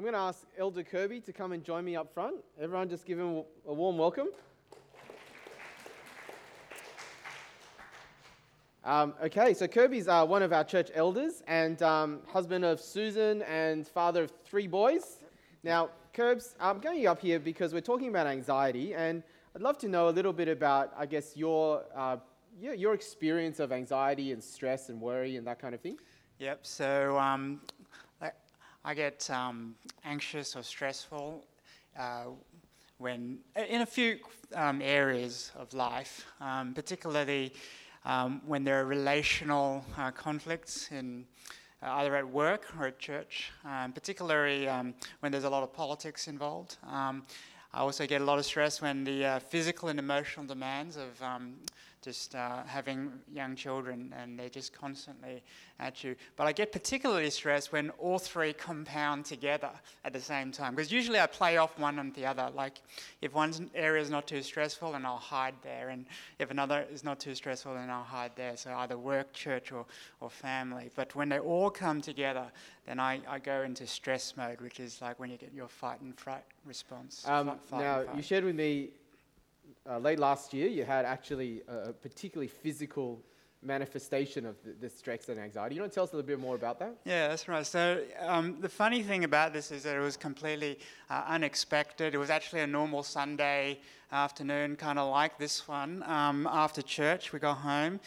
I'm going to ask Elder Kirby to come and join me up front. Everyone, just give him a warm welcome. Um, okay, so Kirby's uh, one of our church elders and um, husband of Susan and father of three boys. Now, Curbs, I'm going up here because we're talking about anxiety, and I'd love to know a little bit about, I guess, your, uh, your, your experience of anxiety and stress and worry and that kind of thing. Yep, so um, I get um, anxious or stressful uh, when in a few um, areas of life, um, particularly um, when there are relational uh, conflicts in uh, either at work or at church, um, particularly um, when there's a lot of politics involved. I also get a lot of stress when the uh, physical and emotional demands of just uh, having young children and they're just constantly at you. But I get particularly stressed when all three compound together at the same time because usually I play off one and the other. Like if one area is not too stressful, then I'll hide there, and if another is not too stressful, then I'll hide there. So either work, church, or, or family. But when they all come together, then I, I go into stress mode, which is like when you get your fight and fright response. Um, fight, fight now, you shared with me uh, late last year, you had actually a, particularly physical manifestation of the, the, stress and anxiety. You want to tell us a little bit more about that? Yeah, that's right. So um, the funny thing about this is that it was completely uh, unexpected. It was actually a normal Sunday afternoon, kind of like this one. Um, after church, we got home.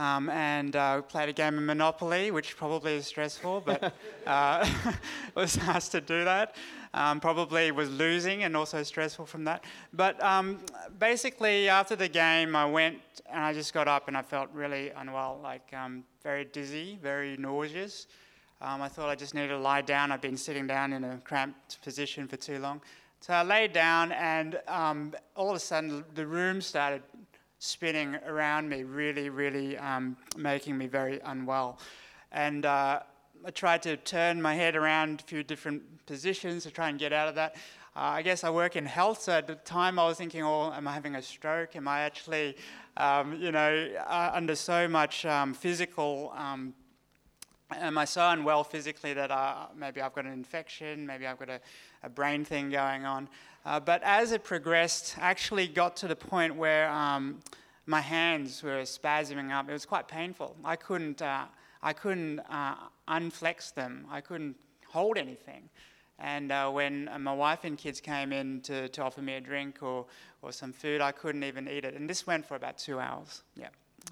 Um, and uh, we played a game of Monopoly, which probably is stressful, but uh, was asked to do that. Um, probably was losing and also stressful from that. But um, basically, after the game, I went and I just got up and I felt really unwell, like um, very dizzy, very nauseous. Um, I thought I just needed to lie down. I've been sitting down in a cramped position for too long. So I laid down, and um, all of a sudden, the room started spinning around me, really, really um, making me very unwell. And uh, I tried to turn my head around a few different positions to try and get out of that. Uh, I guess I work in health, so at the time I was thinking, oh, am I having a stroke? Am I actually, um, you know, uh, under so much um, physical, um, am I so unwell physically that uh, maybe I've got an infection, maybe I've got a, a brain thing going on? Uh, but as it progressed, I actually got to the point where um, my hands were spasming up. It was quite painful. I couldn't uh, I couldn't uh, unflex them. I couldn't hold anything. And uh, when uh, my wife and kids came in to, to offer me a drink or, or some food, I couldn't even eat it. And this went for about two hours, yeah,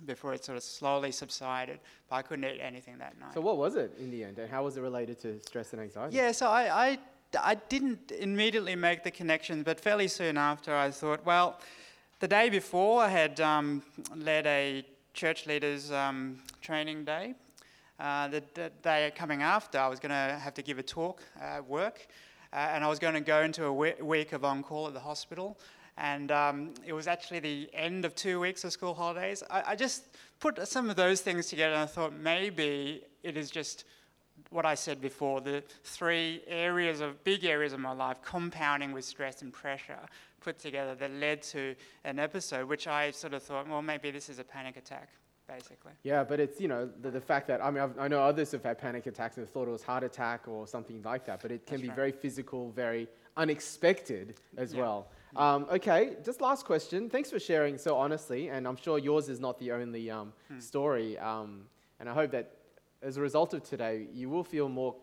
before it sort of slowly subsided. But I couldn't eat anything that night. So, what was it in the end? And how was it related to stress and anxiety? Yeah, so I, I, I didn't immediately make the connection, but fairly soon after, I thought, well, the day before, I had um, led a church leaders um, training day uh, the, the, day coming after, I was going to have to give a talk at work, uh, and I was going to go into a we- week of on call at the hospital. And um, it was actually the end of two weeks of school holidays. I, I just put some of those things together, and I thought maybe it is just what I said before the three areas of big areas of my life compounding with stress and pressure put together that led to an episode which I sort of thought, well, maybe this is a panic attack basically. Yeah, but it's, you know, the, the fact that, I mean, I've, i know others have had panic attacks and thought it was heart attack or something like that, but it can That's be right. very physical, very unexpected as yeah. well. Um, okay, just last question. Thanks for sharing so honestly, and I'm sure yours is not the only um, hmm. story. Um, and I hope that as a result of today, you will feel more,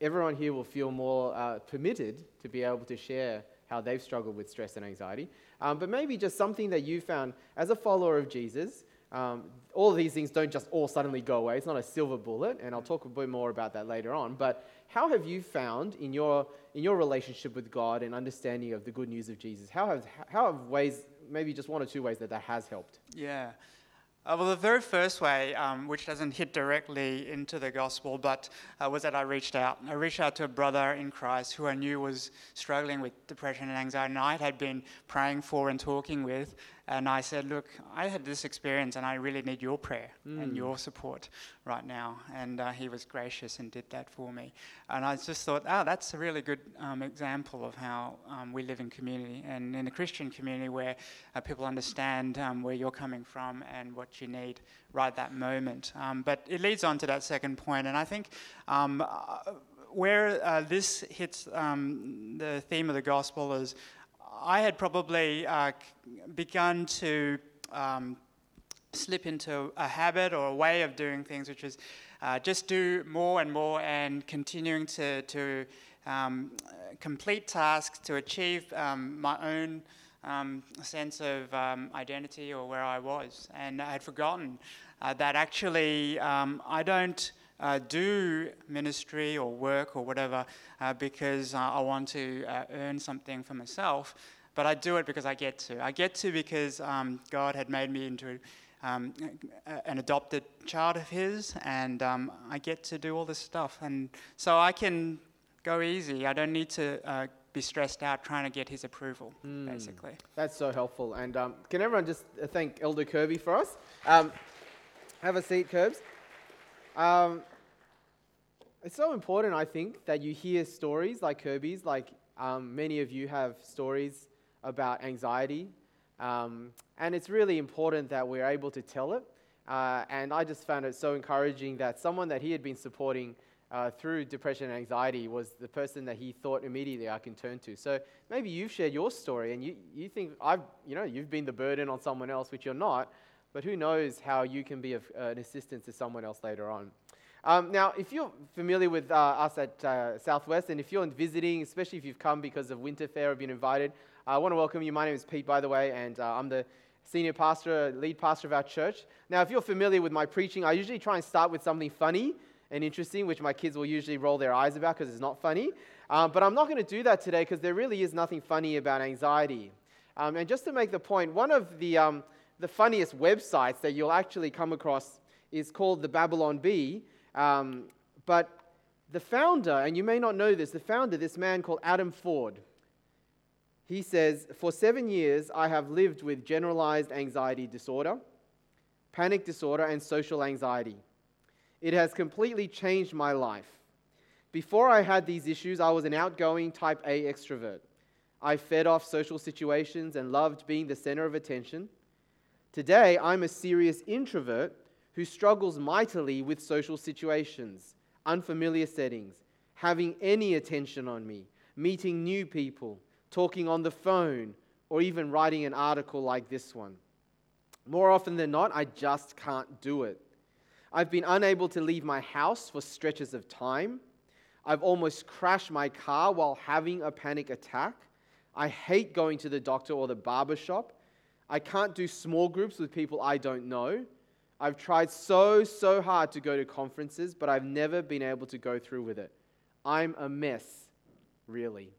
everyone here will feel more uh, permitted to be able to share how they've struggled with stress and anxiety. Um, but maybe just something that you found as a follower of Jesus um, all of these things don't just all suddenly go away. It's not a silver bullet, and I'll talk a bit more about that later on. But how have you found in your, in your relationship with God and understanding of the good news of Jesus, how have, how have ways, maybe just one or two ways that that has helped? Yeah. Uh, well, the very first way, um, which doesn't hit directly into the gospel, but uh, was that I reached out. I reached out to a brother in Christ who I knew was struggling with depression and anxiety, and I had been praying for and talking with. And I said, Look, I had this experience and I really need your prayer mm. and your support right now. And uh, he was gracious and did that for me. And I just thought, oh, that's a really good um, example of how um, we live in community and in a Christian community where uh, people understand um, where you're coming from and what you need right that moment. Um, but it leads on to that second point, and I think um, uh, where uh, this hits um, the theme of the gospel is I had probably uh, begun to um, slip into a habit or a way of doing things, which is uh, just do more and more and continuing to, to um, complete tasks to achieve um, my own um, sense of um, identity or where I was. And I had forgotten uh, that actually um, I don't uh, do ministry or work or whatever uh, because uh, I want to uh, earn something for myself, but I do it because I get to. I get to because um, God had made me into um, an adopted child of His, and um, I get to do all this stuff. And so I can go easy. I don't need to uh, be stressed out trying to get his approval, mm. basically. That's so helpful. And um, can everyone just thank Elder Kirby for us? Um, have a seat, Curbs. Um, it's so important, I think, that you hear stories like Kirby's. Like um, many of you have stories about anxiety. Um, and it's really important that we're able to tell it. Uh, and I just found it so encouraging that someone that he had been supporting uh, through depression and anxiety was the person that he thought immediately I can turn to. So maybe you've shared your story and you, you think I've, you know, you've been the burden on someone else, which you're not, but who knows how you can be of, uh, an assistance to someone else later on. Um, now, if you're familiar with uh, us at uh, Southwest, and if you're visiting, especially if you've come because of Winter Fair or been invited, I want to welcome you. My name is Pete, by the way, and uh, I'm the senior pastor, lead pastor of our church. Now, if you're familiar with my preaching, I usually try and start with something funny and interesting, which my kids will usually roll their eyes about because it's not funny. Um, but I'm not going to do that today because there really is nothing funny about anxiety. Um, and just to make the point, one of the, um, the funniest websites that you'll actually come across is called the Babylon Bee. Um, but the founder, and you may not know this, the founder, this man called Adam Ford, he says, For seven years, I have lived with generalized anxiety disorder, panic disorder, and social anxiety. It has completely changed my life. Before I had these issues, I was an outgoing type A extrovert. I fed off social situations and loved being the center of attention. Today, I'm a serious introvert who struggles mightily with social situations, unfamiliar settings, having any attention on me, meeting new people, talking on the phone, or even writing an article like this one. More often than not, I just can't do it. I've been unable to leave my house for stretches of time. I've almost crashed my car while having a panic attack. I hate going to the doctor or the barber shop. I can't do small groups with people I don't know. I've tried so, so hard to go to conferences, but I've never been able to go through with it. I'm a mess, really.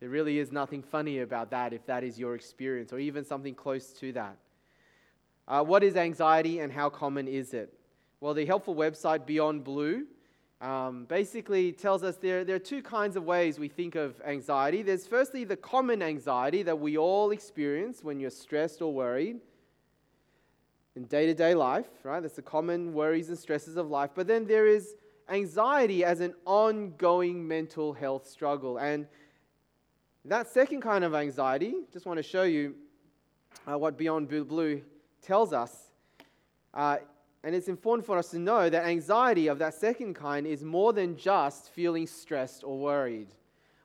There really is nothing funny about that if that is your experience, or even something close to that. Uh, what is anxiety and how common is it? Well, the helpful website Beyond Blue um, basically tells us there, there are two kinds of ways we think of anxiety. There's firstly the common anxiety that we all experience when you're stressed or worried in day to day life, right? That's the common worries and stresses of life. But then there is anxiety as an ongoing mental health struggle. And that second kind of anxiety, just want to show you uh, what Beyond Blue tells us, uh, and it's important for us to know that anxiety of that second kind is more than just feeling stressed or worried.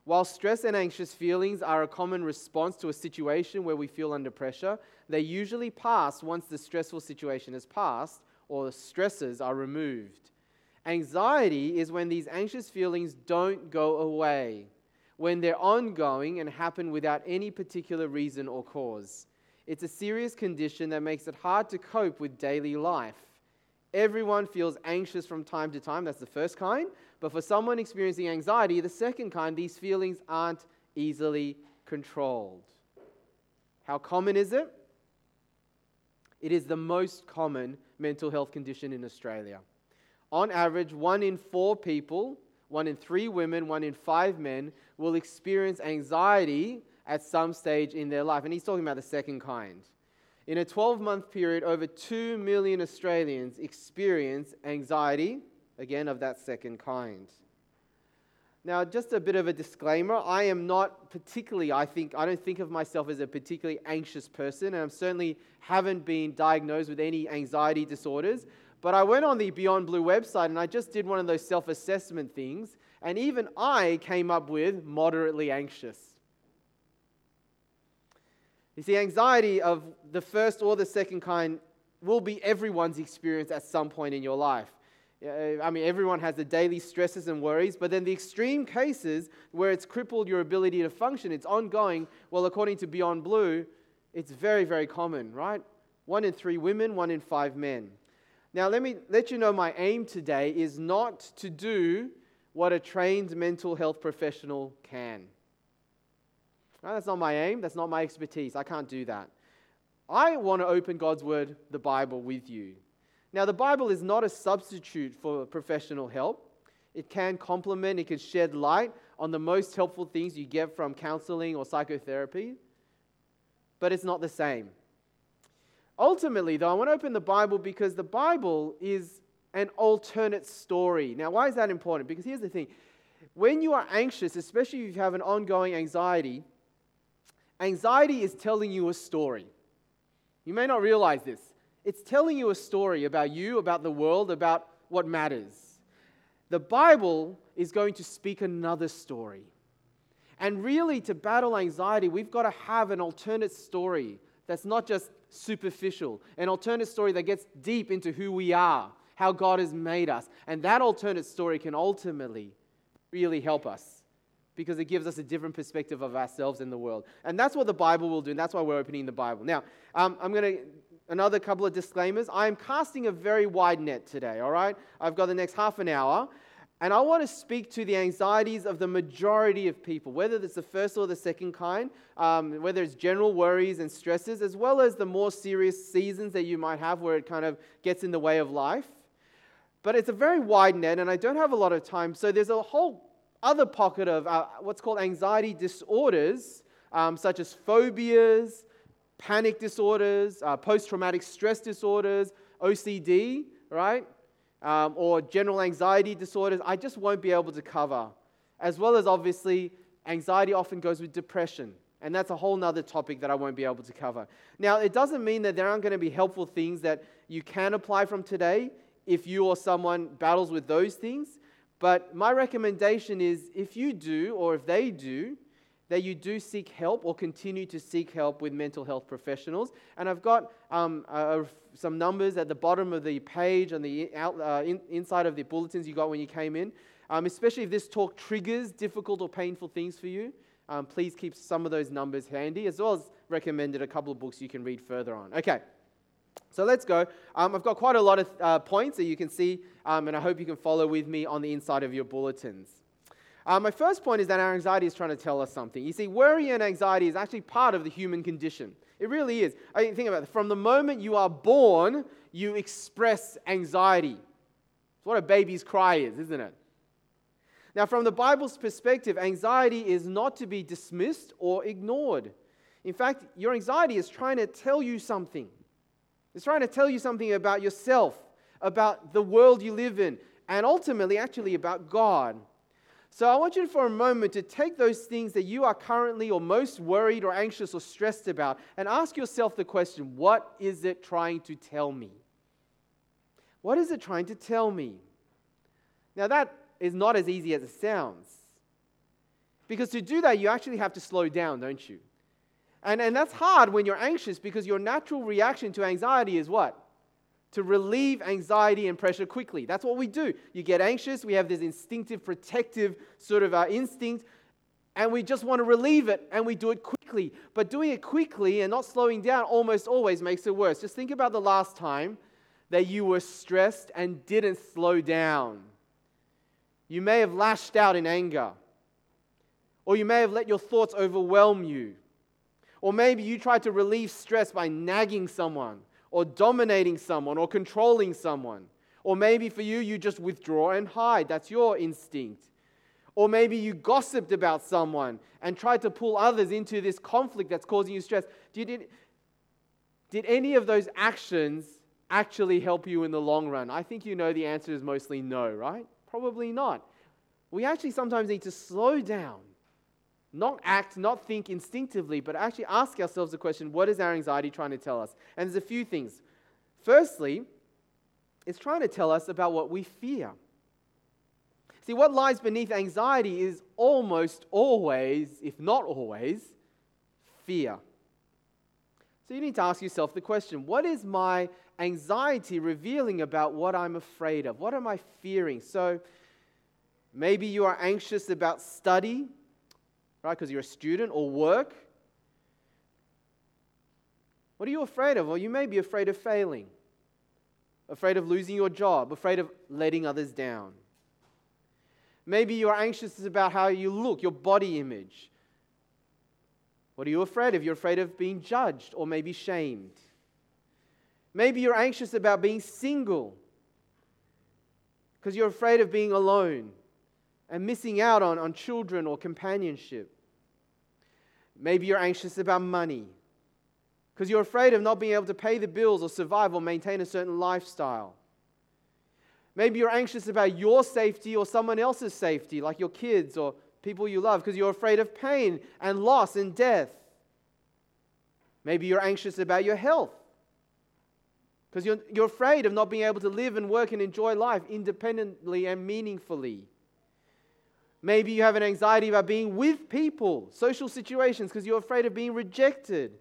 While stress and anxious feelings are a common response to a situation where we feel under pressure, they usually pass once the stressful situation has passed or the stresses are removed. Anxiety is when these anxious feelings don't go away, when they're ongoing and happen without any particular reason or cause. It's a serious condition that makes it hard to cope with daily life. Everyone feels anxious from time to time. That's the first kind. But for someone experiencing anxiety, the second kind, these feelings aren't easily controlled. How common is it? It is the most common mental health condition in Australia. On average, one in four people, one in three women, one in five men will experience anxiety at some stage in their life. And he's talking about the second kind. In a 12 month period, over 2 million Australians experience anxiety, again, of that second kind. Now, just a bit of a disclaimer I am not particularly, I think, I don't think of myself as a particularly anxious person, and I certainly haven't been diagnosed with any anxiety disorders. But I went on the Beyond Blue website and I just did one of those self assessment things, and even I came up with moderately anxious. You see, anxiety of the first or the second kind will be everyone's experience at some point in your life. I mean, everyone has the daily stresses and worries, but then the extreme cases where it's crippled your ability to function, it's ongoing. Well, according to Beyond Blue, it's very, very common, right? One in three women, one in five men. Now, let me let you know my aim today is not to do what a trained mental health professional can. That's not my aim, that's not my expertise. I can't do that. I want to open God's Word, the Bible, with you. Now, the Bible is not a substitute for professional help. It can complement, it can shed light on the most helpful things you get from counseling or psychotherapy, but it's not the same. Ultimately, though, I want to open the Bible because the Bible is an alternate story. Now, why is that important? Because here's the thing when you are anxious, especially if you have an ongoing anxiety, anxiety is telling you a story. You may not realize this. It's telling you a story about you, about the world, about what matters. The Bible is going to speak another story. And really, to battle anxiety, we've got to have an alternate story that's not just superficial, an alternate story that gets deep into who we are, how God has made us. And that alternate story can ultimately really help us because it gives us a different perspective of ourselves in the world. And that's what the Bible will do, and that's why we're opening the Bible. Now, um, I'm going to, another couple of disclaimers. I am casting a very wide net today, all right? I've got the next half an hour. And I want to speak to the anxieties of the majority of people, whether it's the first or the second kind, um, whether it's general worries and stresses, as well as the more serious seasons that you might have where it kind of gets in the way of life. But it's a very wide net, and I don't have a lot of time. So there's a whole other pocket of uh, what's called anxiety disorders, um, such as phobias, panic disorders, uh, post traumatic stress disorders, OCD, right? um, or general anxiety disorders, I just won't be able to cover. As well as obviously, anxiety often goes with depression. And that's a whole nother topic that I won't be able to cover. Now, it doesn't mean that there aren't going to be helpful things that you can apply from today if you or someone battles with those things. But my recommendation is if you do, or if they do, that you do seek help or continue to seek help with mental health professionals. And I've got um, uh, some numbers at the bottom of the page on the out, uh, in, inside of the bulletins you got when you came in. Um, especially if this talk triggers difficult or painful things for you, um, please keep some of those numbers handy, as well as recommended a couple of books you can read further on. Okay. So let's go. Um, I've got quite a lot of uh, points that you can see, um, and I hope you can follow with me on the inside of your bulletins. Uh, my first point is that our anxiety is trying to tell us something. You see, worry and anxiety is actually part of the human condition. It really is. I mean, think about it. From the moment you are born, you express anxiety. It's what a baby's cry is, isn't it? Now, from the Bible's perspective, anxiety is not to be dismissed or ignored. In fact, your anxiety is trying to tell you something. It's trying to tell you something about yourself, about the world you live in, and ultimately, actually, about God. So I want you for a moment to take those things that you are currently or most worried or anxious or stressed about and ask yourself the question what is it trying to tell me? What is it trying to tell me? Now, that is not as easy as it sounds. Because to do that, you actually have to slow down, don't you? And, and that's hard when you're anxious because your natural reaction to anxiety is what? to relieve anxiety and pressure quickly. That's what we do. You get anxious, we have this instinctive, protective sort of uh, instinct, and we just want to relieve it, and we do it quickly. But doing it quickly and not slowing down almost always makes it worse. Just think about the last time that you were stressed and didn't slow down. You may have lashed out in anger, or you may have let your thoughts overwhelm you. Or maybe you tried to relieve stress by nagging someone or dominating someone or controlling someone. Or maybe for you, you just withdraw and hide. That's your instinct. Or maybe you gossiped about someone and tried to pull others into this conflict that's causing you stress. Did, did any of those actions actually help you in the long run? I think you know the answer is mostly no, right? Probably not. We actually sometimes need to slow down not act, not think instinctively, but actually ask ourselves the question what is our anxiety trying to tell us? And there's a few things. Firstly, it's trying to tell us about what we fear. See, what lies beneath anxiety is almost always, if not always, fear. So you need to ask yourself the question what is my anxiety revealing about what I'm afraid of? What am I fearing? So maybe you are anxious about study, right, because you're a student, or work. What are you afraid of? Well, you may be afraid of failing, afraid of losing your job, afraid of letting others down. Maybe you're anxious about how you look, your body image. What are you afraid of? You're afraid of being judged or maybe shamed. Maybe you're anxious about being single because you're afraid of being alone and missing out on, on children or companionship. Maybe you're anxious about money because you're afraid of not being able to pay the bills or survive or maintain a certain lifestyle. Maybe you're anxious about your safety or someone else's safety, like your kids or people you love, because you're afraid of pain and loss and death. Maybe you're anxious about your health because you're, you're afraid of not being able to live and work and enjoy life independently and meaningfully. Maybe you have an anxiety about being with people, social situations, because you're afraid of being rejected.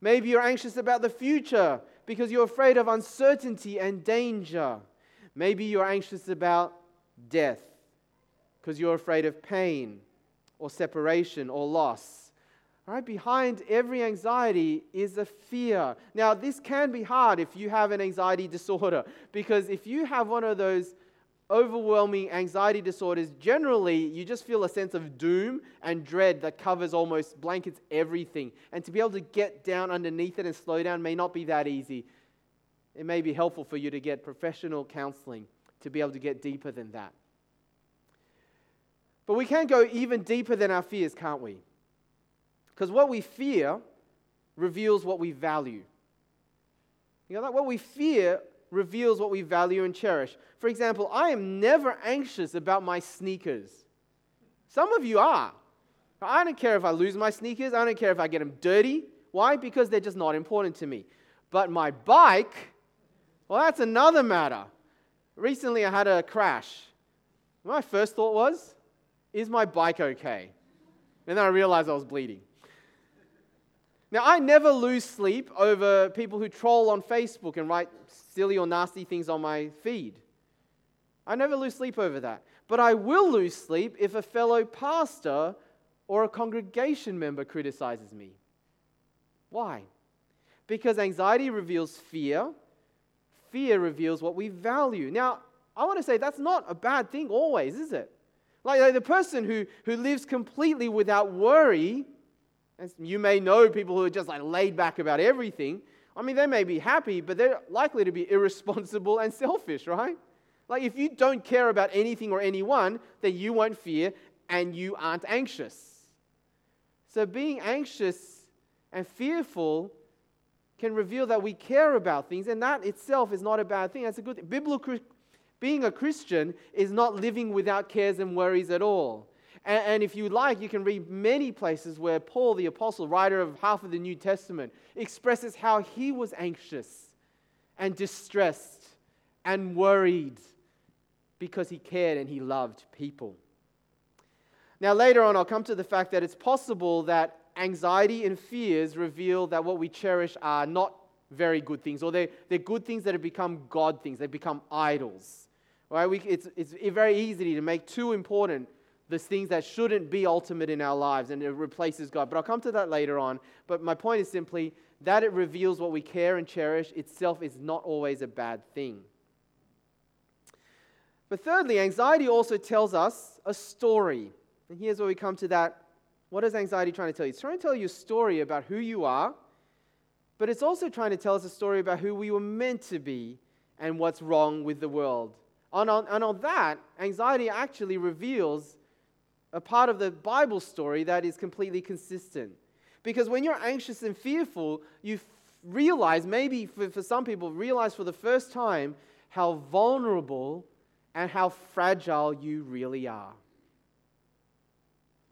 Maybe you're anxious about the future because you're afraid of uncertainty and danger. Maybe you're anxious about death because you're afraid of pain or separation or loss. Right behind every anxiety is a fear. Now, this can be hard if you have an anxiety disorder, because if you have one of those overwhelming anxiety disorders, generally you just feel a sense of doom and dread that covers almost blankets everything. And to be able to get down underneath it and slow down may not be that easy. It may be helpful for you to get professional counseling to be able to get deeper than that. But we can go even deeper than our fears, can't we? Because what we fear reveals what we value. You know, that what we fear reveals what we value and cherish. For example, I am never anxious about my sneakers. Some of you are. I don't care if I lose my sneakers, I don't care if I get them dirty. Why? Because they're just not important to me. But my bike, well, that's another matter. Recently, I had a crash. My first thought was, is my bike okay? And then I realized I was bleeding. Now, I never lose sleep over people who troll on Facebook and write silly or nasty things on my feed. I never lose sleep over that. But I will lose sleep if a fellow pastor or a congregation member criticizes me. Why? Because anxiety reveals fear, fear reveals what we value. Now, I want to say that's not a bad thing always, is it? Like, like the person who, who lives completely without worry, you may know people who are just like laid back about everything. I mean, they may be happy, but they're likely to be irresponsible and selfish, right? Like, if you don't care about anything or anyone, then you won't fear and you aren't anxious. So, being anxious and fearful can reveal that we care about things, and that itself is not a bad thing. That's a good thing. Biblical, being a Christian is not living without cares and worries at all. And, and if you like, you can read many places where Paul, the apostle, writer of half of the New Testament, expresses how he was anxious and distressed and worried because he cared and he loved people. Now, later on, I'll come to the fact that it's possible that anxiety and fears reveal that what we cherish are not very good things, or they're, they're good things that have become God things, they've become idols. Right? We, it's, it's very easy to make too important the things that shouldn't be ultimate in our lives and it replaces God. But I'll come to that later on. But my point is simply that it reveals what we care and cherish itself is not always a bad thing. But thirdly, anxiety also tells us a story. And here's where we come to that. What is anxiety trying to tell you? It's trying to tell you a story about who you are, but it's also trying to tell us a story about who we were meant to be and what's wrong with the world. And on, and on that, anxiety actually reveals a part of the Bible story that is completely consistent. Because when you're anxious and fearful, you f- realize, maybe for, for some people, realize for the first time how vulnerable and how fragile you really are.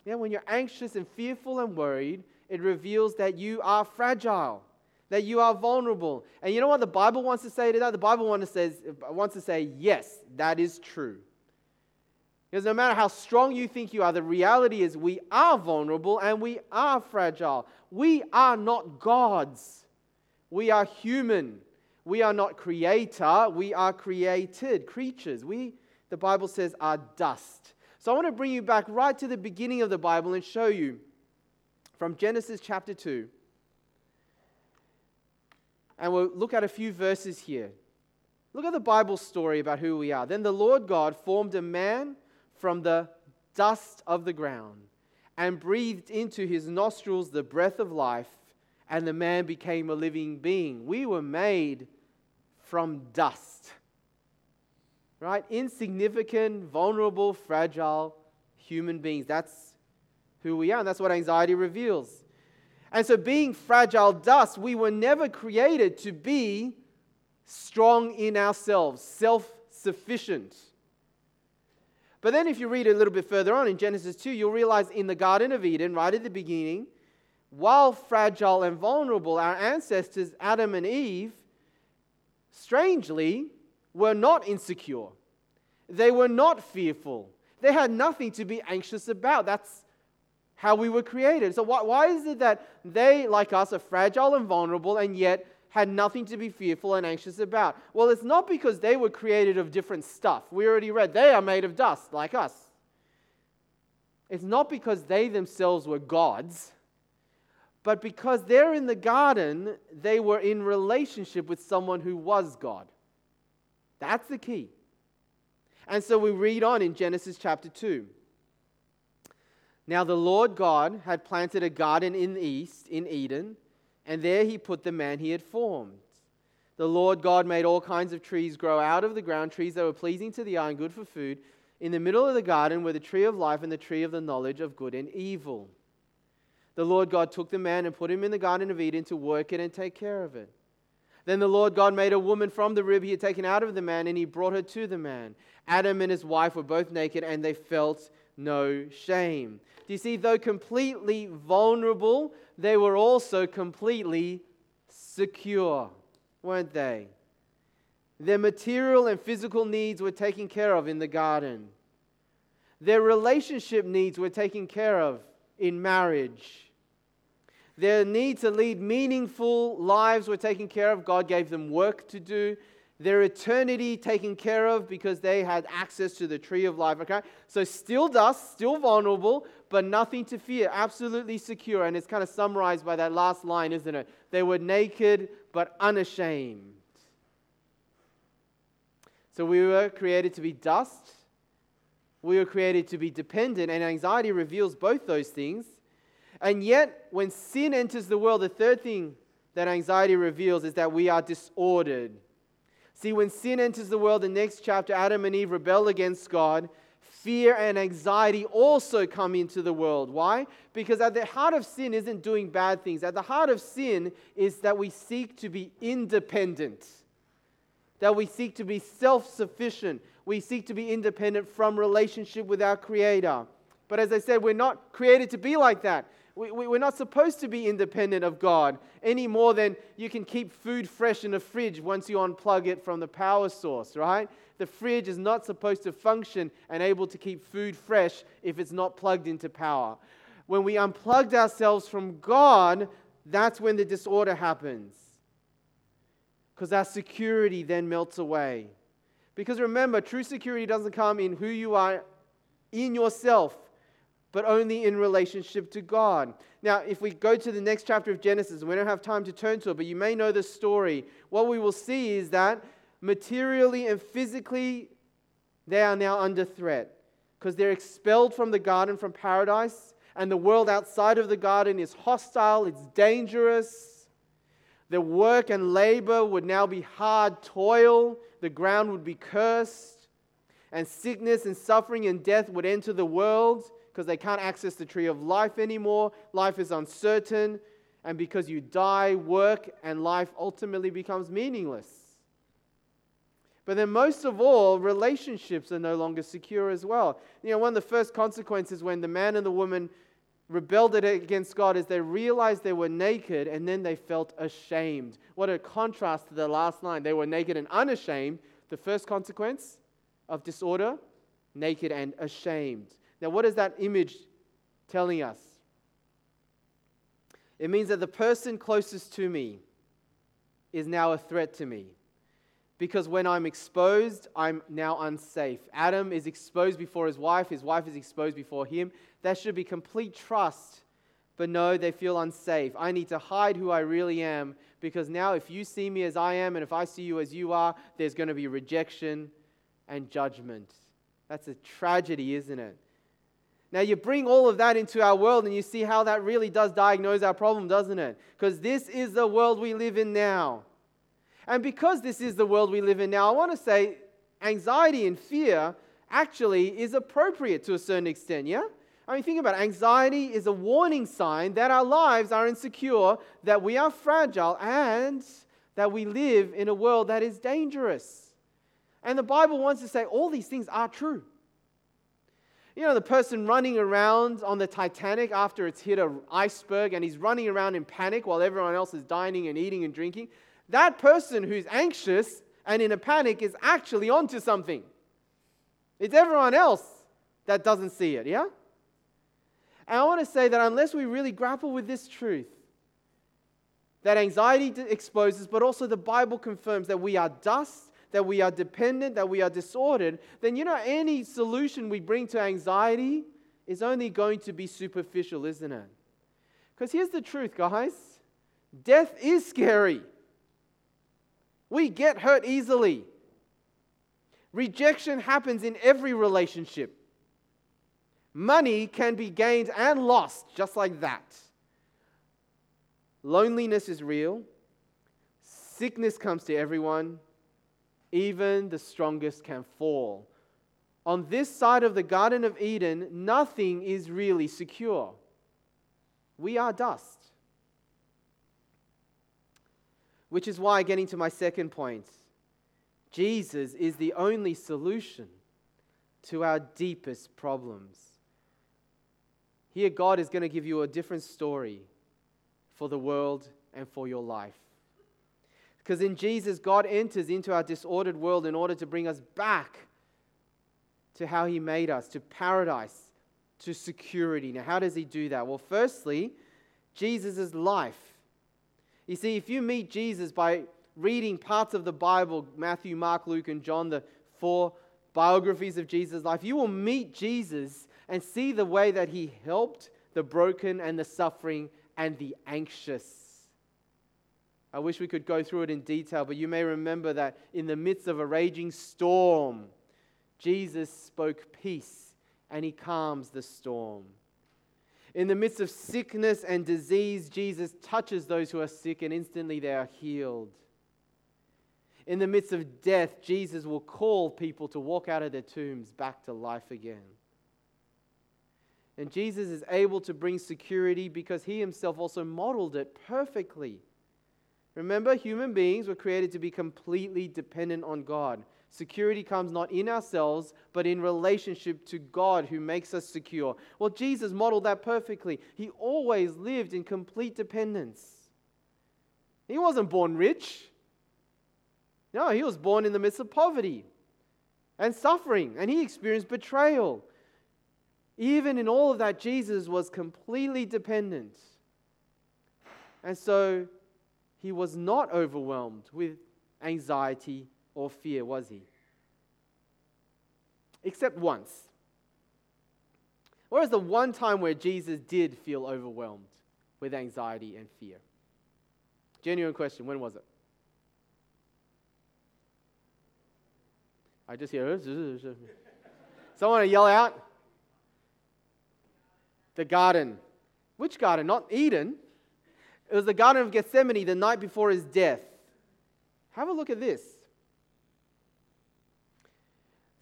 Yeah, when you're anxious and fearful and worried, it reveals that you are fragile, that you are vulnerable. And you know what the Bible wants to say to that? The Bible wants to, says, wants to say, yes, that is true. Because no matter how strong you think you are, the reality is we are vulnerable and we are fragile. We are not gods. We are human. We are not creator. We are created creatures. We, the Bible says, are dust. So I want to bring you back right to the beginning of the Bible and show you from Genesis chapter 2. And we'll look at a few verses here. Look at the Bible story about who we are. Then the Lord God formed a man from the dust of the ground and breathed into his nostrils the breath of life, and the man became a living being. We were made from dust. Right? Insignificant, vulnerable, fragile human beings. That's who we are, and that's what anxiety reveals. And so, being fragile dust, we were never created to be strong in ourselves, self sufficient. But then, if you read a little bit further on in Genesis 2, you'll realize in the Garden of Eden, right at the beginning, while fragile and vulnerable, our ancestors, Adam and Eve, strangely, were not insecure. They were not fearful. They had nothing to be anxious about. That's how we were created. So, why, why is it that they, like us, are fragile and vulnerable and yet had nothing to be fearful and anxious about? Well, it's not because they were created of different stuff. We already read they are made of dust, like us. It's not because they themselves were gods, but because they're in the garden, they were in relationship with someone who was God. That's the key. And so we read on in Genesis chapter 2. Now the Lord God had planted a garden in the east, in Eden, and there he put the man he had formed. The Lord God made all kinds of trees grow out of the ground, trees that were pleasing to the eye and good for food. In the middle of the garden were the tree of life and the tree of the knowledge of good and evil. The Lord God took the man and put him in the Garden of Eden to work it and take care of it. Then the Lord God made a woman from the rib he had taken out of the man, and he brought her to the man. Adam and his wife were both naked, and they felt no shame. Do you see, though completely vulnerable, they were also completely secure, weren't they? Their material and physical needs were taken care of in the garden. Their relationship needs were taken care of in marriage. Their need to lead meaningful lives were taken care of. God gave them work to do their eternity taken care of because they had access to the tree of life. Okay? So still dust, still vulnerable, but nothing to fear, absolutely secure. And it's kind of summarized by that last line, isn't it? They were naked but unashamed. So we were created to be dust. We were created to be dependent, and anxiety reveals both those things. And yet, when sin enters the world, the third thing that anxiety reveals is that we are disordered See, when sin enters the world, the next chapter, Adam and Eve rebel against God. Fear and anxiety also come into the world. Why? Because at the heart of sin isn't doing bad things. At the heart of sin is that we seek to be independent, that we seek to be self sufficient, we seek to be independent from relationship with our Creator. But as I said, we're not created to be like that. We, we, we're not supposed to be independent of God any more than you can keep food fresh in a fridge once you unplug it from the power source, right? The fridge is not supposed to function and able to keep food fresh if it's not plugged into power. When we unplugged ourselves from God, that's when the disorder happens. Because our security then melts away. Because remember, true security doesn't come in who you are in yourself, but only in relationship to God. Now, if we go to the next chapter of Genesis, we don't have time to turn to it, but you may know the story. What we will see is that materially and physically, they are now under threat because they're expelled from the garden, from paradise, and the world outside of the garden is hostile, it's dangerous. Their work and labor would now be hard toil, the ground would be cursed, and sickness and suffering and death would enter the world because they can't access the tree of life anymore. Life is uncertain. And because you die, work and life ultimately becomes meaningless. But then, most of all, relationships are no longer secure as well. You know, one of the first consequences when the man and the woman rebelled against God is they realized they were naked and then they felt ashamed. What a contrast to the last line. They were naked and unashamed. The first consequence of disorder, naked and ashamed. Now, what is that image telling us? It means that the person closest to me is now a threat to me. Because when I'm exposed, I'm now unsafe. Adam is exposed before his wife, his wife is exposed before him. There should be complete trust. But no, they feel unsafe. I need to hide who I really am because now, if you see me as I am and if I see you as you are, there's going to be rejection and judgment. That's a tragedy, isn't it? Now, you bring all of that into our world and you see how that really does diagnose our problem, doesn't it? Because this is the world we live in now. And because this is the world we live in now, I want to say anxiety and fear actually is appropriate to a certain extent, yeah? I mean, think about it. Anxiety is a warning sign that our lives are insecure, that we are fragile, and that we live in a world that is dangerous. And the Bible wants to say all these things are true. You know, the person running around on the Titanic after it's hit an iceberg and he's running around in panic while everyone else is dining and eating and drinking. That person who's anxious and in a panic is actually onto something. It's everyone else that doesn't see it, yeah? And I want to say that unless we really grapple with this truth, that anxiety exposes, but also the Bible confirms that we are dust that we are dependent, that we are disordered, then you know, any solution we bring to anxiety is only going to be superficial, isn't it? Because here's the truth, guys death is scary. We get hurt easily. Rejection happens in every relationship. Money can be gained and lost just like that. Loneliness is real. Sickness comes to everyone even the strongest can fall. On this side of the Garden of Eden, nothing is really secure. We are dust. Which is why, getting to my second point, Jesus is the only solution to our deepest problems. Here, God is going to give you a different story for the world and for your life. Because in Jesus, God enters into our disordered world in order to bring us back to how He made us, to paradise, to security. Now, how does He do that? Well, firstly, Jesus' life. You see, if you meet Jesus by reading parts of the Bible Matthew, Mark, Luke, and John, the four biographies of Jesus' life you will meet Jesus and see the way that He helped the broken and the suffering and the anxious. I wish we could go through it in detail, but you may remember that in the midst of a raging storm, Jesus spoke peace and he calms the storm. In the midst of sickness and disease, Jesus touches those who are sick and instantly they are healed. In the midst of death, Jesus will call people to walk out of their tombs back to life again. And Jesus is able to bring security because he himself also modeled it perfectly. Remember, human beings were created to be completely dependent on God. Security comes not in ourselves, but in relationship to God who makes us secure. Well, Jesus modeled that perfectly. He always lived in complete dependence. He wasn't born rich. No, he was born in the midst of poverty and suffering, and he experienced betrayal. Even in all of that, Jesus was completely dependent. And so he was not overwhelmed with anxiety or fear, was he? Except once. Where is the one time where Jesus did feel overwhelmed with anxiety and fear? Genuine question. When was it? I just hear. Someone yell out. The garden. Which garden? Not Eden. It was the Garden of Gethsemane the night before his death. Have a look at this.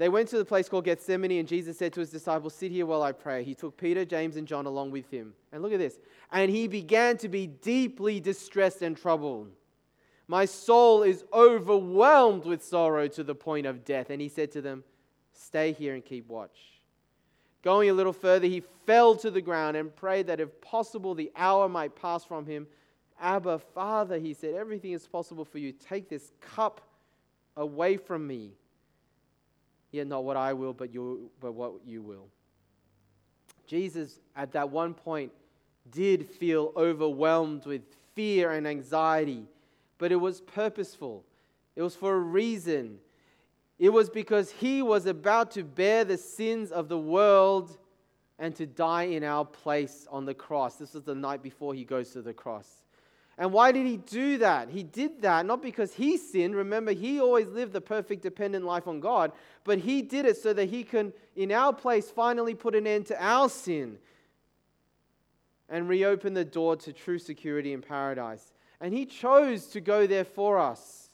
They went to the place called Gethsemane, and Jesus said to his disciples, Sit here while I pray. He took Peter, James, and John along with him. And look at this. And he began to be deeply distressed and troubled. My soul is overwhelmed with sorrow to the point of death. And he said to them, Stay here and keep watch. Going a little further, he fell to the ground and prayed that if possible the hour might pass from him. Abba, Father, he said, everything is possible for you. Take this cup away from me. Yet not what I will, but, you, but what you will. Jesus, at that one point, did feel overwhelmed with fear and anxiety, but it was purposeful. It was for a reason. It was because he was about to bear the sins of the world and to die in our place on the cross. This was the night before he goes to the cross. And why did he do that? He did that not because he sinned. Remember, he always lived the perfect dependent life on God, but he did it so that he can, in our place, finally put an end to our sin and reopen the door to true security in paradise. And he chose to go there for us.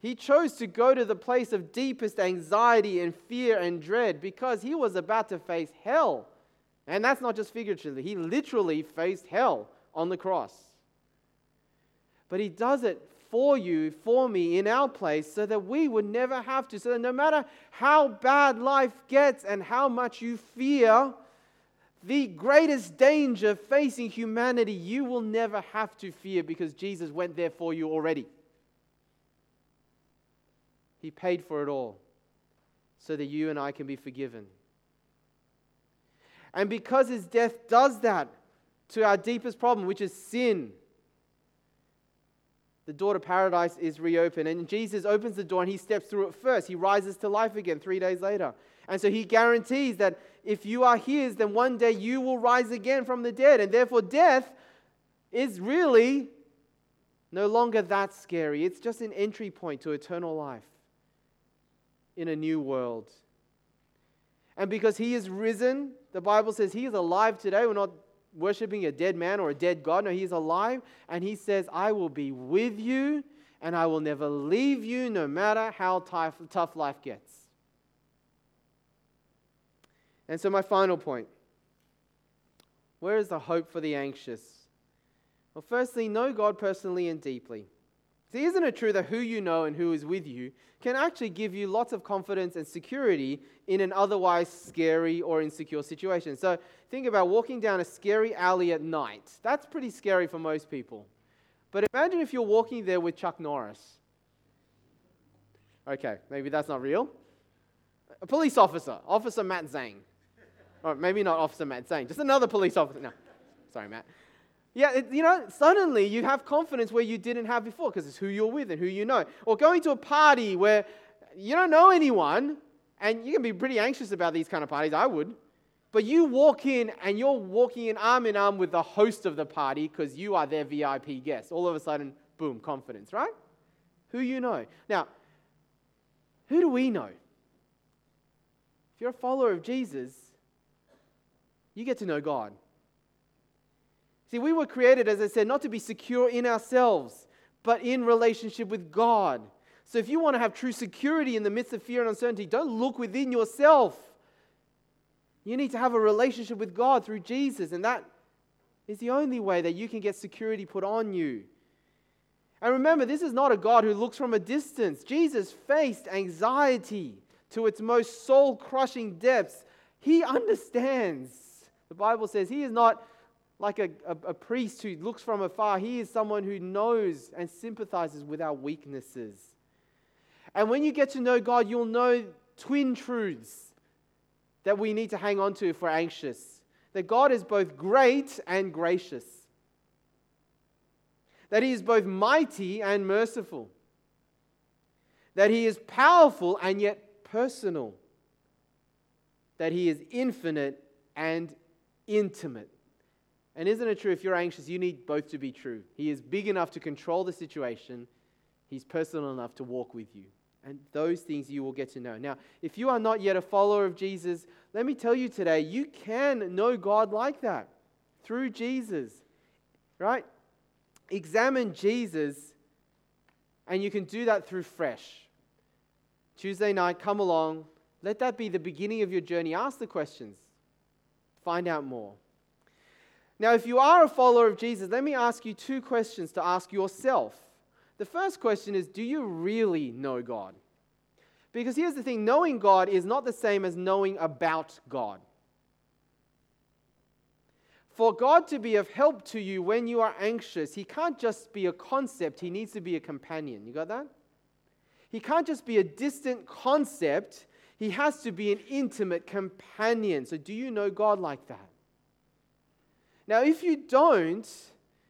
He chose to go to the place of deepest anxiety and fear and dread because he was about to face hell. And that's not just figuratively, he literally faced hell on the cross. But he does it for you, for me, in our place, so that we would never have to. So that no matter how bad life gets and how much you fear, the greatest danger facing humanity, you will never have to fear because Jesus went there for you already. He paid for it all so that you and I can be forgiven. And because his death does that to our deepest problem, which is sin, the door to paradise is reopened. And Jesus opens the door and he steps through it first. He rises to life again three days later. And so he guarantees that if you are his, then one day you will rise again from the dead. And therefore, death is really no longer that scary. It's just an entry point to eternal life in a new world. And because he is risen, the Bible says he is alive today. We're not worshiping a dead man or a dead God. No, he is alive. And he says, I will be with you and I will never leave you no matter how tough, tough life gets. And so, my final point where is the hope for the anxious? Well, firstly, know God personally and deeply. See, isn't it true that who you know and who is with you can actually give you lots of confidence and security in an otherwise scary or insecure situation? So think about walking down a scary alley at night. That's pretty scary for most people. But imagine if you're walking there with Chuck Norris. Okay, maybe that's not real. A police officer, Officer Matt Zhang. Or maybe not Officer Matt Zhang, just another police officer. No, sorry, Matt. Yeah, it, you know, suddenly you have confidence where you didn't have before because it's who you're with and who you know. Or going to a party where you don't know anyone and you can be pretty anxious about these kind of parties. I would. But you walk in and you're walking in arm in arm with the host of the party because you are their VIP guest. All of a sudden, boom, confidence, right? Who you know. Now, who do we know? If you're a follower of Jesus, you get to know God. See, we were created, as I said, not to be secure in ourselves, but in relationship with God. So if you want to have true security in the midst of fear and uncertainty, don't look within yourself. You need to have a relationship with God through Jesus, and that is the only way that you can get security put on you. And remember, this is not a God who looks from a distance. Jesus faced anxiety to its most soul crushing depths. He understands. The Bible says he is not like a, a, a, priest who looks from afar. He is someone who knows and sympathizes with our weaknesses. And when you get to know God, you'll know twin truths that we need to hang on to if we're anxious that God is both great and gracious, that He is both mighty and merciful, that He is powerful and yet personal, that He is infinite and intimate. And isn't it true, if you're anxious, you need both to be true? He is big enough to control the situation, He's personal enough to walk with you. And those things you will get to know. Now, if you are not yet a follower of Jesus, let me tell you today, you can know God like that through Jesus, right? Examine Jesus, and you can do that through fresh. Tuesday night, come along. Let that be the beginning of your journey. Ask the questions, find out more. Now, if you are a follower of Jesus, let me ask you two questions to ask yourself. The first question is Do you really know God? Because here's the thing knowing God is not the same as knowing about God. For God to be of help to you when you are anxious, He can't just be a concept, He needs to be a companion. You got that? He can't just be a distant concept, He has to be an intimate companion. So, do you know God like that? Now, if you don't,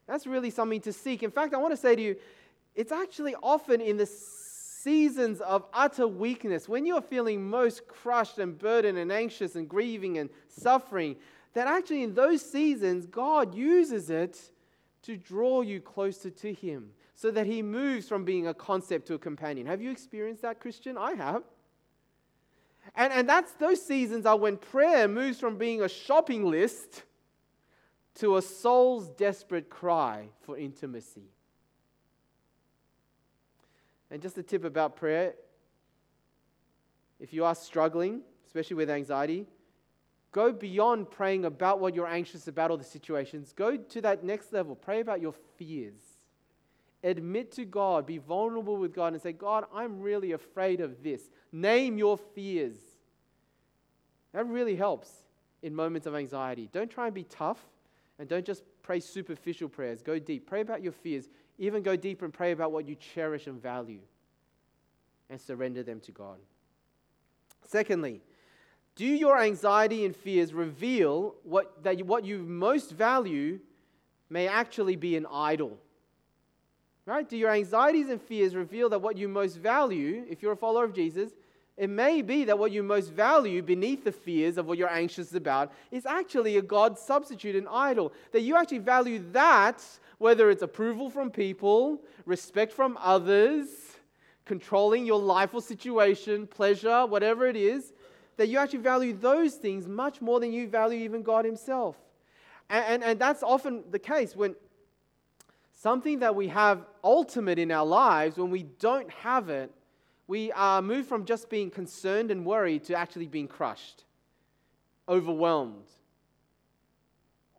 that's really something to seek. In fact, I want to say to you, it's actually often in the seasons of utter weakness, when you're feeling most crushed and burdened and anxious and grieving and suffering, that actually in those seasons, God uses it to draw you closer to Him so that He moves from being a concept to a companion. Have you experienced that, Christian? I have. And, and that's those seasons are when prayer moves from being a shopping list to a soul's desperate cry for intimacy. And just a tip about prayer if you are struggling, especially with anxiety, go beyond praying about what you're anxious about or the situations. Go to that next level. Pray about your fears. Admit to God, be vulnerable with God, and say, God, I'm really afraid of this. Name your fears. That really helps in moments of anxiety. Don't try and be tough and don't just pray superficial prayers. Go deep. Pray about your fears. Even go deeper and pray about what you cherish and value and surrender them to God. Secondly, do your anxiety and fears reveal what, that what you most value may actually be an idol? Right? Do your anxieties and fears reveal that what you most value, if you're a follower of Jesus, it may be that what you most value beneath the fears of what you're anxious about is actually a God substitute, an idol. That you actually value that, whether it's approval from people, respect from others, controlling your life or situation, pleasure, whatever it is, that you actually value those things much more than you value even God Himself. And, and, and that's often the case when something that we have ultimate in our lives, when we don't have it, we are moved from just being concerned and worried to actually being crushed, overwhelmed.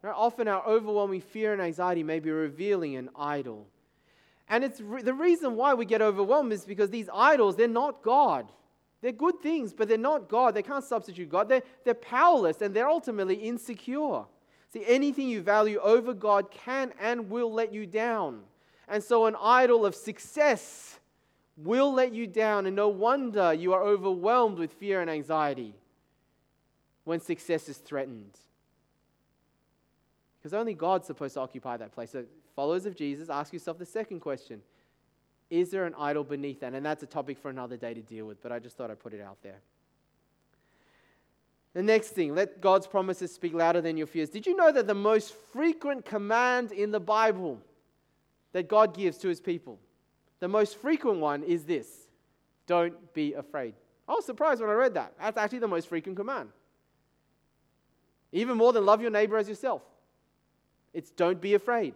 often our overwhelming fear and anxiety may be revealing an idol. And it's re- the reason why we get overwhelmed is because these idols, they're not God. They're good things, but they're not God. They can't substitute God. They're, they're powerless and they're ultimately insecure. See, anything you value over God can and will let you down. And so, an idol of success will let you down, and no wonder you are overwhelmed with fear and anxiety when success is threatened. Because only God's supposed to occupy that place. So, followers of Jesus, ask yourself the second question Is there an idol beneath that? And that's a topic for another day to deal with, but I just thought I'd put it out there. The next thing, let God's promises speak louder than your fears. Did you know that the most frequent command in the Bible that God gives to his people the most frequent one is this don't be afraid. I was surprised when I read that. That's actually the most frequent command. Even more than love your neighbor as yourself. It's don't be afraid.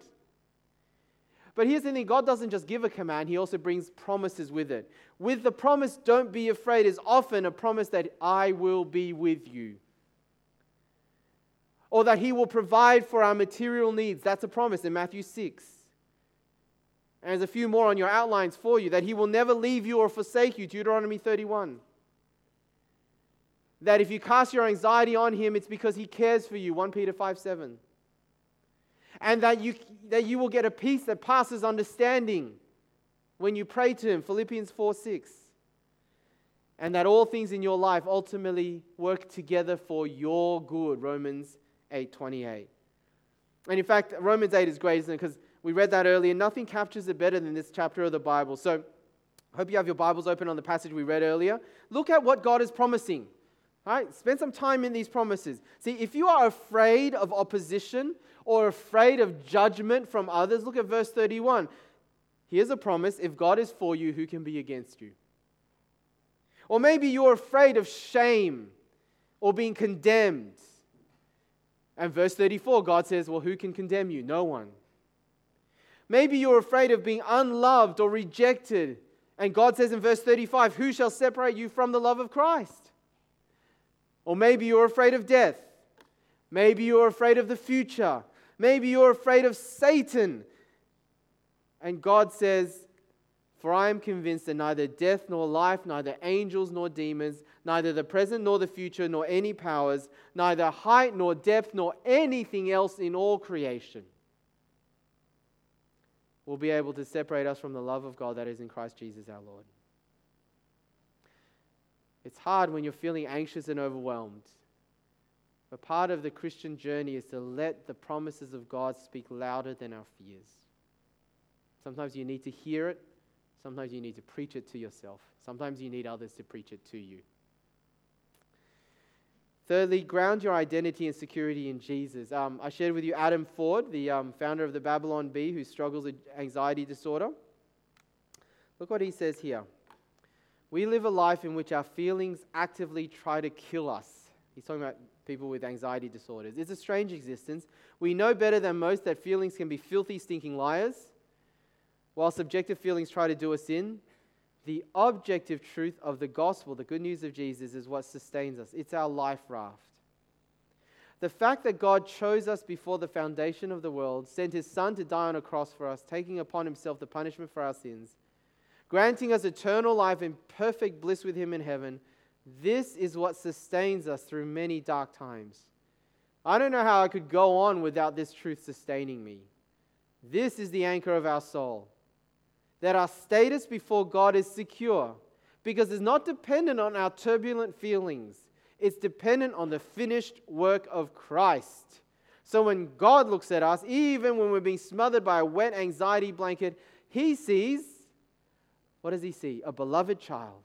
But here's the thing God doesn't just give a command, He also brings promises with it. With the promise, don't be afraid, is often a promise that I will be with you. Or that He will provide for our material needs. That's a promise in Matthew 6. And there's a few more on your outlines for you that he will never leave you or forsake you, Deuteronomy 31. That if you cast your anxiety on him, it's because he cares for you, 1 Peter 5 7. And that you, that you will get a peace that passes understanding when you pray to him, Philippians 4 6. And that all things in your life ultimately work together for your good, Romans 8 28. And in fact, Romans 8 is great, isn't it? Because we read that earlier. Nothing captures it better than this chapter of the Bible. So, I hope you have your Bibles open on the passage we read earlier. Look at what God is promising. All right, spend some time in these promises. See, if you are afraid of opposition or afraid of judgment from others, look at verse 31. Here's a promise if God is for you, who can be against you? Or maybe you're afraid of shame or being condemned. And verse 34, God says, Well, who can condemn you? No one. Maybe you're afraid of being unloved or rejected. And God says in verse 35, Who shall separate you from the love of Christ? Or maybe you're afraid of death. Maybe you're afraid of the future. Maybe you're afraid of Satan. And God says, For I am convinced that neither death nor life, neither angels nor demons, neither the present nor the future, nor any powers, neither height nor depth, nor anything else in all creation will be able to separate us from the love of God that is in Christ Jesus our Lord. It's hard when you're feeling anxious and overwhelmed. But part of the Christian journey is to let the promises of God speak louder than our fears. Sometimes you need to hear it Sometimes you need to preach it to yourself. Sometimes you need others to preach it to you. Thirdly, ground your identity and security in Jesus. Um, I shared with you Adam Ford, the um, founder of the Babylon Bee, who struggles with anxiety disorder. Look what he says here. We live a life in which our feelings actively try to kill us. He's talking about people with anxiety disorders. It's a strange existence. We know better than most that feelings can be filthy, stinking liars. While subjective feelings try to do us in, the objective truth of the gospel, the good news of Jesus, is what sustains us. It's our life raft. The fact that God chose us before the foundation of the world, sent his Son to die on a cross for us, taking upon himself the punishment for our sins, granting us eternal life in perfect bliss with him in heaven, this is what sustains us through many dark times. I don't know how I could go on without this truth sustaining me. This is the anchor of our soul that our status before God is secure because it's not dependent on our turbulent feelings, it's dependent on the finished work of Christ. So when God looks at us, even when we're being smothered by a wet anxiety blanket, He sees what does He see? A beloved child,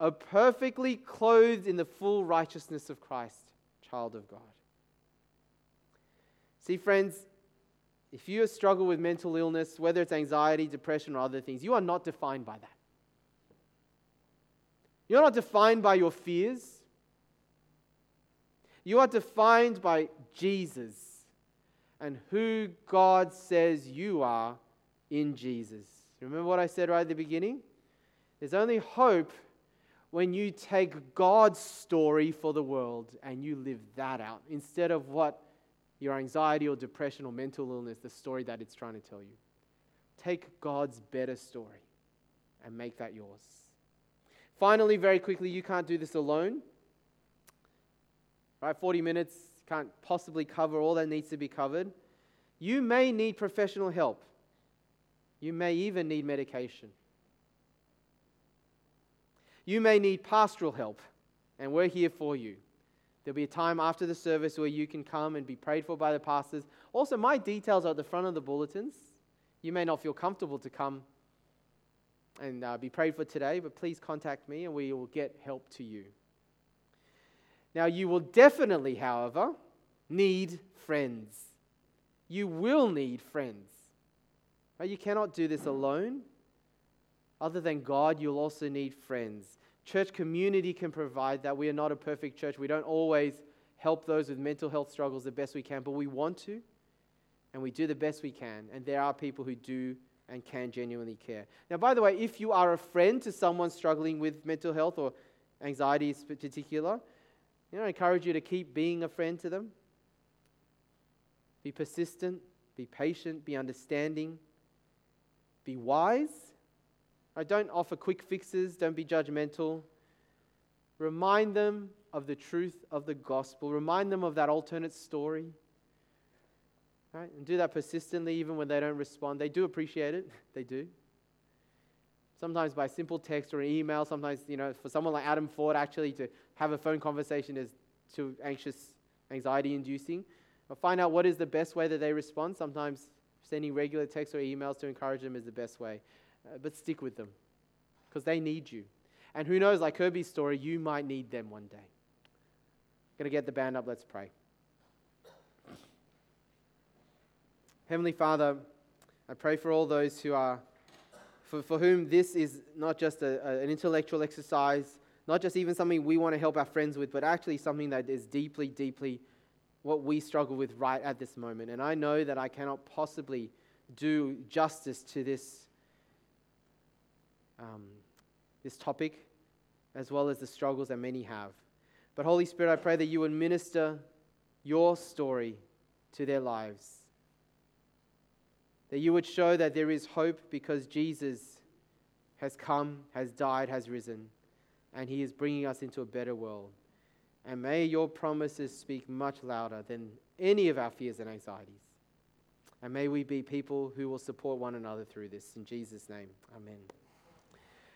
a perfectly clothed in the full righteousness of Christ, child of God. See, friends, if you struggle with mental illness, whether it's anxiety, depression, or other things, you are not defined by that. You're not defined by your fears. You are defined by Jesus and who God says you are in Jesus. Remember what I said right at the beginning? There's only hope when you take God's story for the world and you live that out instead of what your anxiety or depression or mental illness, the story that it's trying to tell you. Take God's better story and make that yours. Finally, very quickly, you can't do this alone. Right? 40 minutes can't possibly cover all that needs to be covered. You may need professional help. You may even need medication. You may need pastoral help, and we're here for you. There'll be a time after the service where you can come and be prayed for by the pastors. Also, my details are at the front of the bulletins. You may not feel comfortable to come and uh, be prayed for today, but please contact me and we will get help to you. Now, you will definitely, however, need friends. You will need friends. Right? You cannot do this alone. Other than God, you'll also need friends. Church community can provide that. We are not a perfect church. We don't always help those with mental health struggles the best we can, but we want to, and we do the best we can. And there are people who do and can genuinely care. Now, by the way, if you are a friend to someone struggling with mental health or anxiety in particular, you know, I encourage you to keep being a friend to them. Be persistent, be patient, be understanding, be wise Right? Don't offer quick fixes, don't be judgmental. Remind them of the truth of the gospel, remind them of that alternate story. Right? And do that persistently, even when they don't respond. They do appreciate it, they do. Sometimes by simple text or an email, sometimes, you know, for someone like Adam Ford, actually to have a phone conversation is too anxious, anxiety inducing. But find out what is the best way that they respond. Sometimes sending regular texts or emails to encourage them is the best way. Uh, but stick with them because they need you. And who knows, like Kirby's story, you might need them one day. Going to get the band up, let's pray. Heavenly Father, I pray for all those who are, for, for whom this is not just a, a, an intellectual exercise, not just even something we want to help our friends with, but actually something that is deeply, deeply what we struggle with right at this moment. And I know that I cannot possibly do justice to this um, this topic, as well as the struggles that many have. But Holy Spirit, I pray that you would minister your story to their lives. That you would show that there is hope because Jesus has come, has died, has risen, and he is bringing us into a better world. And may your promises speak much louder than any of our fears and anxieties. And may we be people who will support one another through this. In Jesus' name, amen.